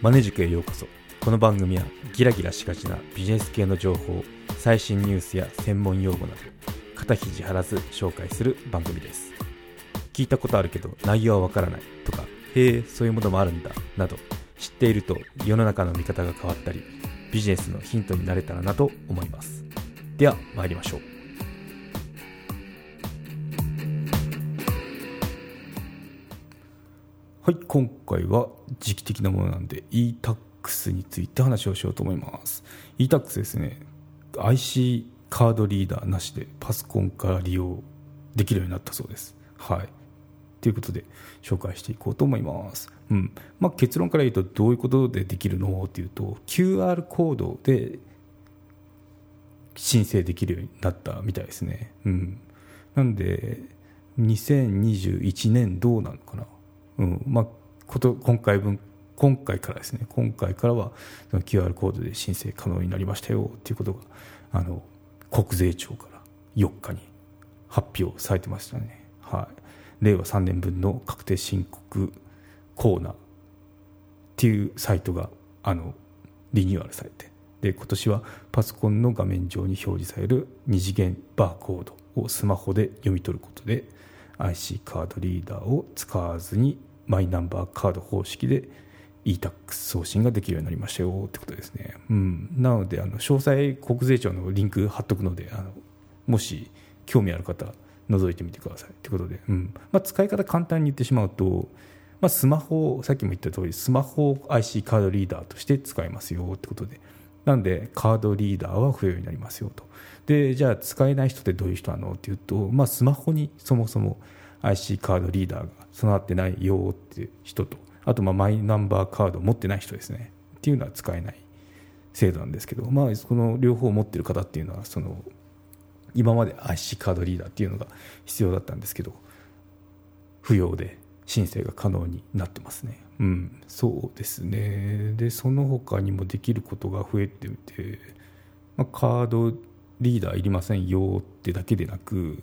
マネ塾へようこそ。この番組はギラギラしがちなビジネス系の情報最新ニュースや専門用語など肩肘張らず紹介する番組です。聞いたことあるけど内容はわからないとかへえそういうものもあるんだなど知っていると世の中の見方が変わったりビジネスのヒントになれたらなと思います。では参りましょう。はい今回は時期的なものなんで e-tax について話をしようと思います。e-tax ですね IC カードリーダーなしでパソコンから利用できるようになったそうです。はい。ということで紹介していこうと思います。うん。まあ、結論から言うとどういうことでできるのっていうと QR コードで申請できるようになったみたいですね、うん、なんで2021年どうなのかな、うん。まあ、こと今回分今回からですね。今回からは QR コードで申請可能になりましたよっていうことがあの国税庁から4日に発表されてましたね、はい、令和3年分の確定申告コーナーっていうサイトがあのリニューアルされて。で今年はパソコンの画面上に表示される二次元バーコードをスマホで読み取ることで IC カードリーダーを使わずにマイナンバーカード方式で e-tax 送信ができるようになりましたよってことですね、うん、なのであの詳細国税庁のリンク貼っとくのであのもし興味ある方覗いてみてくださいってことで、うん。まあ、使い方簡単に言ってしまうとまあ、スマホさっきも言った通りスマホを IC カードリーダーとして使えますよってことで。なんでカードリーダーは不要になりますよと。でじゃあ使えない人ってどういう人なのっていうと、まあ、スマホにそもそも IC カードリーダーが備わってないよっていう人とあとまあマイナンバーカードを持ってない人ですねっていうのは使えない制度なんですけど、まあ、この両方持ってる方っていうのはその今まで IC カードリーダーっていうのが必要だったんですけど不要で申請が可能になってますね。うん、そうですね。で、その他にもできることが増えていて、まあ、カードリーダーいりませんよってだけでなく、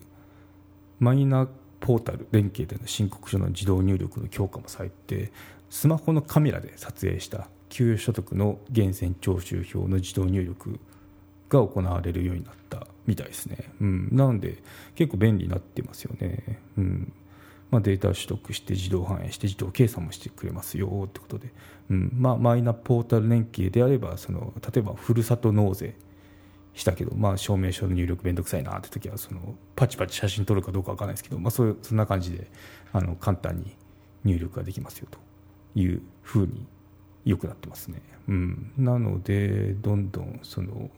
マイナポータル連携での申告書の自動入力の強化もされて、スマホのカメラで撮影した給与所得の源泉徴収票の自動入力が行われるようになったみたいですね。うん、なので結構便利になってますよね。うん。まあ、データを取得して自動反映して自動計算もしてくれますよってことで、うん。まあ、マイナポータル連携であればその例えばふるさと納税したけど、まあ、証明書の入力面倒くさいなって時はそのパチパチ写真撮るかどうか分からないですけど、まあ、そうそんな感じであの簡単に入力ができますよというふうに良くなってますね。うん、なのでどんどんその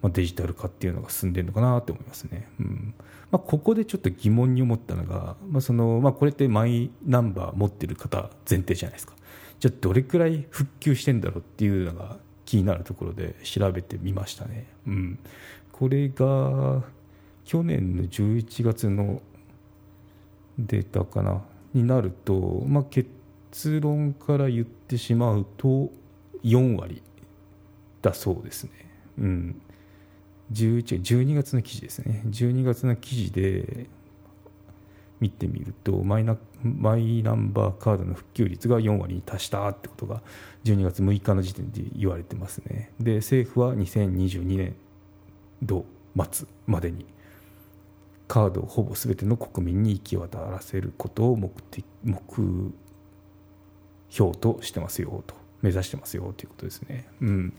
まあ、デジタル化っていうのが進んでるのかなと思いますね。うんまあ、ここでちょっと疑問に思ったのが、まあそのまあ、これってマイナンバー持ってる方前提じゃないですか。じゃあどれくらい復旧してんだろうっていうのが気になるところで調べてみましたね。うん、これが去年の11月のデータかな？になると、まあ、結論から言ってしまうと4割だそうですね。うん11 12月の記事ですね12月の記事で見てみるとマイナマイナンバーカードの普及率が4割に達したってことが12月6日の時点で言われてますね。で政府は2022年度末までにカードをほぼ全ての国民に行き渡らせることを目的目標としてますよと目指してますよということですね。うん。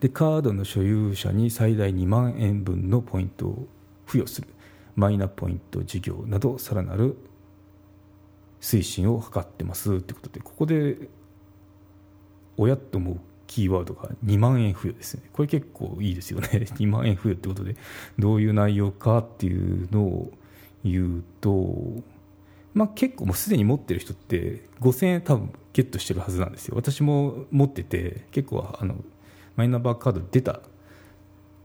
でカードの所有者に最大2万円分のポイントを付与する。マイナポイント事業などさらなる推進を図ってます。ということでここで親と思うキーワードが2万円付与です。ねこれ結構いいです。よね2万円付与ってことでどういう内容かっていうのを言うとまあ、結構もうす。でに持ってる人って5000円多分ゲットしてるはずなんです。よ私も持ってて結構あのマイナンバーカード出た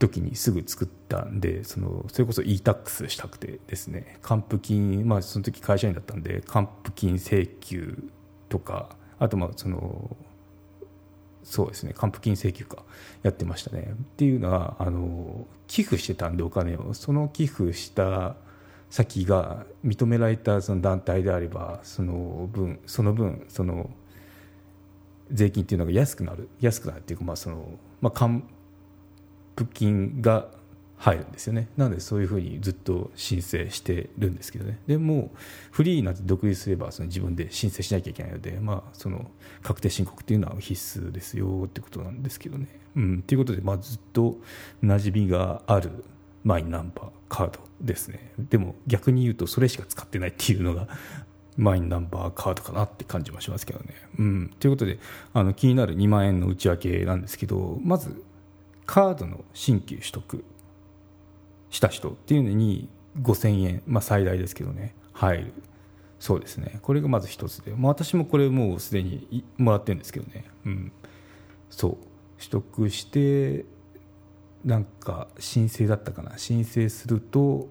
時にすぐ作ったんでそのそれこそ e-tax したくてですね。還付金まあその時会社員だったんで還付金請求とかあとまあそのそうですね還付金請求かやってましたね。っていうのはあの寄付してたんでお金を。その寄付した先が認められたその団体であればその分その分その税金っていうのが安くなる安くなるっていうか、まあそのまあ、還付金が入るんですよね。なのでそういうふうにずっと申請してるんですけどね。でもフリーなって独立すればその自分で申請しなきゃいけないので、まあ、その確定申告っていうのは必須ですよってことなんですけどね。うん、ということで、まあ、ずっと馴染みがあるマイナンバーカードですね。でも逆に言うとそれしか使ってないっていうのが マイナンバーカードかなって感じもしますけどね。うん、ということであの気になる2万円の内訳なんですけどまずカードの新規取得した人っていうのに5000円、まあ、最大ですけどね。入るそうですね。これがまず一つで、まあ、私もこれもうすでにもらってるんですけどね、うん、そう。取得してなんか申請だったかな。申請すると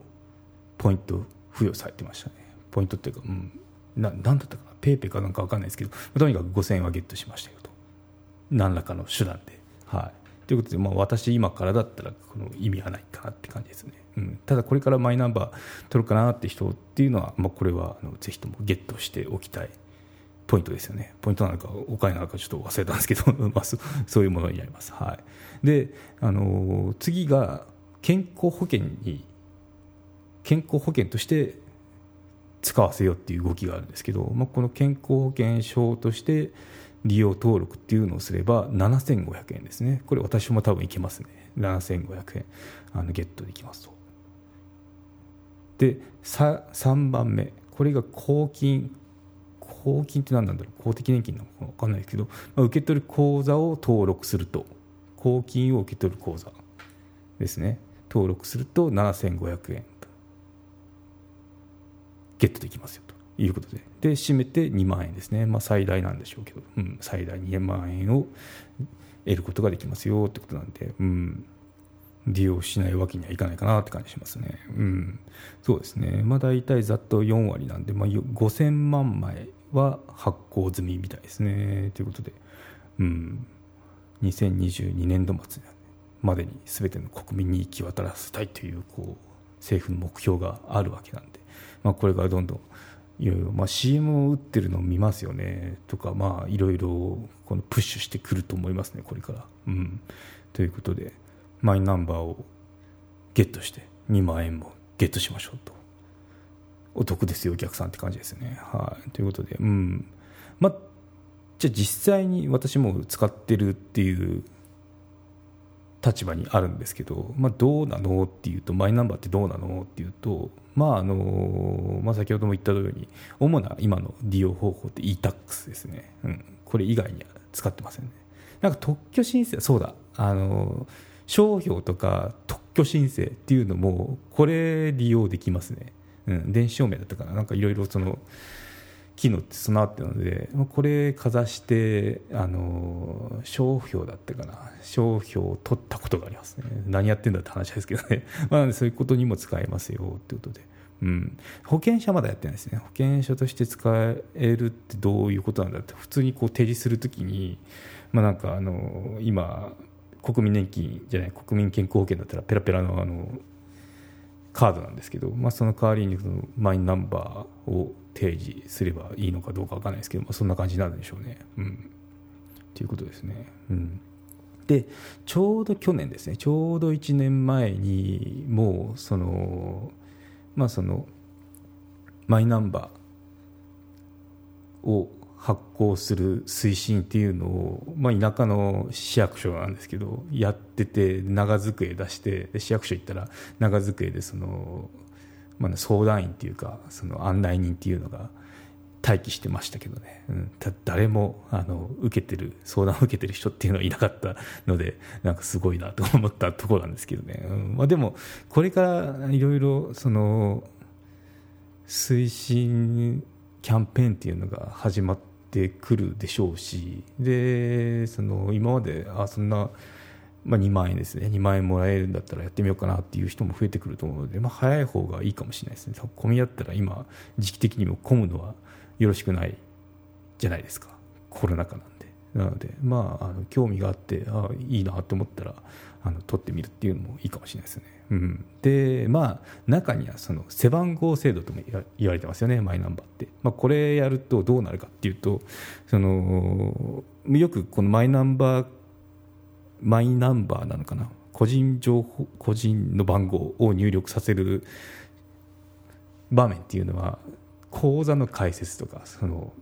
ポイント付与されてましたね。ポイントっていうか、うん、な何だったかな。 PayPay かなんか分かんないですけどとにかく5000円はゲットしましたよと。何らかの手段で。はい。ということで、まあ、私今からだったらこの意味はないかなって感じですね、うん、ただこれからマイナンバー取るかなって人っていうのは、まあ、これはあのぜひともゲットしておきたいポイントですよね。ポイントなのかお金なのかちょっと忘れたんですけど、まあ、そういうものになります、はい、で、あの次が健康保険に健康保険として使わせようっていう動きがあるんですけど、まあ、この健康保険証として利用登録っていうのをすれば7500円ですね。これ私も多分いけますね。7500円。あのゲットできますと。で3番目。これが公金。公金って何なんだろう？公的年金なのか分かんないですけど、まあ、受け取る口座を登録すると。公金を受け取る口座ですね。登録すると7500円ゲットできますよいうことで。で締めて2万円ですね、まあ、最大なんでしょうけど、うん、最大2万円を得ることができますよってことなんで、うん、利用しないわけにはいかないかなって感じしますね。うん、そうですね、まあ、大体ざっと4割なんで、まあ、5000万枚は発行済みみたいですね。ということで、うん、2022年度末までに全ての国民に行き渡らせたいというこう政府の目標があるわけなんで、まあ、これからどんどんいろいろ、まあ、CM を打ってるのを見ますよねとか、まあ、いろいろこのプッシュしてくると思いますね、これから。うん、ということで、マイナンバーをゲットして2万円もゲットしましょうと。お得ですよ、お客さんって感じですね。はい、ということで、うんまあ、じゃあ実際に私も使ってるっていう立場にあるんですけど、まあ、どうなの？っていうとマイナンバーってどうなの？っていうと、まああのまあ、先ほども言ったように主な今の利用方法って e-tax ですね、うん、これ以外には使ってませんね。なんか特許申請そうだ。あの商標とか特許申請っていうのもこれ利用できますね、うん、電子証明だったかな。なんかいろいろその機能って備わってるのでこれかざしてあの商標だったかな。商標を取ったことがありますね。何やってんだって話ですけどね、まあ、そういうことにも使えますよってことで。うん、保険証まだやってないですね。保険証として使えるってどういうことなんだって普通にこう提示するときに、まあ、なんかあの今国民年金じゃない国民健康保険だったらペラペラのあのカードなんですけど、まあ、その代わりにそのマイナンバーを提示すればいいのかどうか分からないですけど、まあ、そんな感じになるんでしょうね。うん、ということですね。うんでちょうど去年ですねちょうど1年前にもうそのまあそのマイナンバーを発行する推進っていうのを、まあ、田舎の市役所なんですけどやってて長机出して市役所行ったら長机でその、まあ、相談員っていうかその案内人っていうのが待機してましたけどね、うん、誰もあの受けてる相談を受けてる人っていうのはいなかったのでなんかすごいなと思ったところなんですけどね、うん。まあ、でもこれからいろいろその推進キャンペーンっていうのが始まっててくるでしょうしでその今まであそんな、まあ、2万円ですね。2万円もらえるんだったらやってみようかなっていう人も増えてくると思うので、まあ、早い方がいいかもしれないですね。混み合ったら今時期的にも混むのはよろしくないじゃないですか。コロナ禍なん、なので、まあ、あの興味があってあいいなと思ったらあの取ってみるっていうのもいいかもしれないですね。うん、で、まあ、中にはその背番号制度とも言われてますよね、マイナンバーって。まあ、これやるとどうなるかっていうと、そのよくこのマイナンバー、マイナンバーなのかな、個人情報、個人の番号を入力させる場面っていうのは、口座の開設とか、その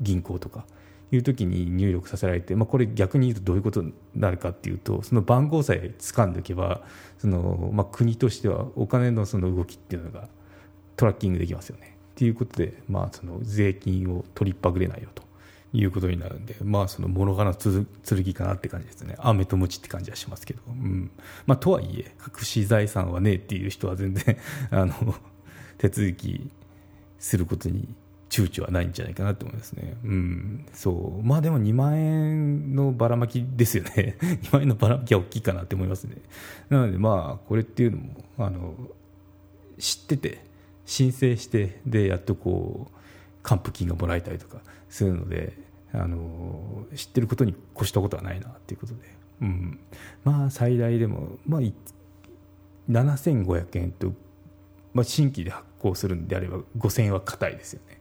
銀行とか、いう時に入力させられて、まあ、これ逆に言うとどういうことになるかっていうとその番号さえ掴んでおけばその、まあ、国としてはお金のその動きっていうのがトラッキングできますよね。っていうことで、まあ、その税金を取りっぱぐれないよということになるんで、まあ、その物がの剣かなって感じですね。飴と鞭って感じはしますけど。うんまあ、とはいえ、隠し財産はねえっていう人は全然あの手続きすることに躊躇はないんじゃないかなと思いますね。うん。そう。まあでも2万円のばらまきですよね。2万円のばらまきは大きいかなって思いますね。なのでまあ、これっていうのも、あの、知ってて、申請して、で、やっとこう、還付金がもらえたりとかするので、あの、知ってることに越したことはないなっていうことで。うん。まあ、最大でも、まあ、7500円と、まあ、新規で発行するんであれば5000円は硬いですよね。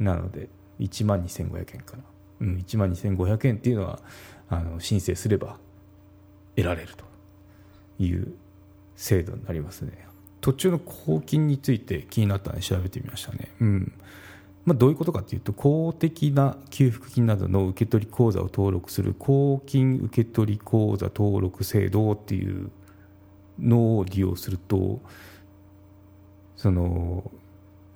なので1万2500円かな、うん、1万2500円っていうのはあの申請すれば得られるという制度になりますね。途中の公金について気になったので調べてみましたね、うん。まあ、どういうことかというと公的な給付金などの受取口座を登録する公金受取口座登録制度っていうのを利用するとその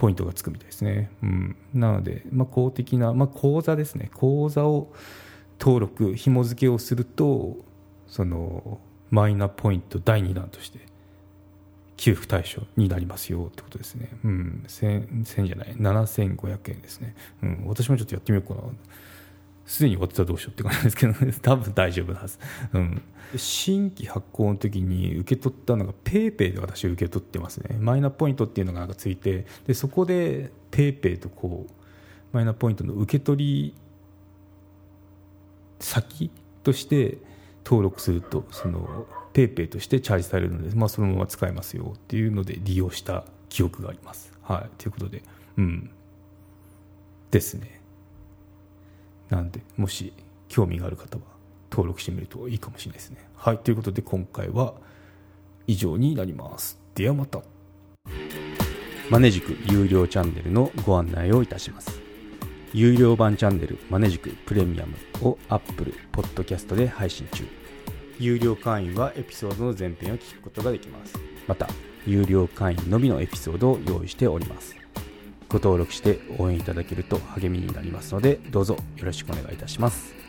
ポイントがつくみたいですね。うん、なので、まあ、公的な、まあ、口座ですね、口座を登録、紐付けをすると、そのマイナポイント第2弾として給付対象になりますよってことですね。うん、1000, 1000じゃない、7500円ですね。うん、私もちょっとやってみようかな。すでに終わってたらどうしようって感じですけど、ね、多分大丈夫なはず、うん、新規発行の時に受け取ったのが PayPay で私受け取ってますね。マイナポイントっていうのがなんかついてでそこで PayPay とこうマイナポイントの受け取り先として登録するとその PayPay としてチャージされるので、まあ、そのまま使えますよっていうので利用した記憶があります。はい、ということで、うん、ですね。なんでもし興味がある方は登録してみるといいかもしれないですね。はいということで今回は以上になります。ではまた。マネジク有料チャンネルのご案内をいたします。有料版チャンネルマネジクプレミアムを Apple Podcast で配信中。有料会員はエピソードの前編を聞くことができます。また有料会員のみのエピソードを用意しております。ご登録して応援いただけると励みになりますのでどうぞよろしくお願いいたします。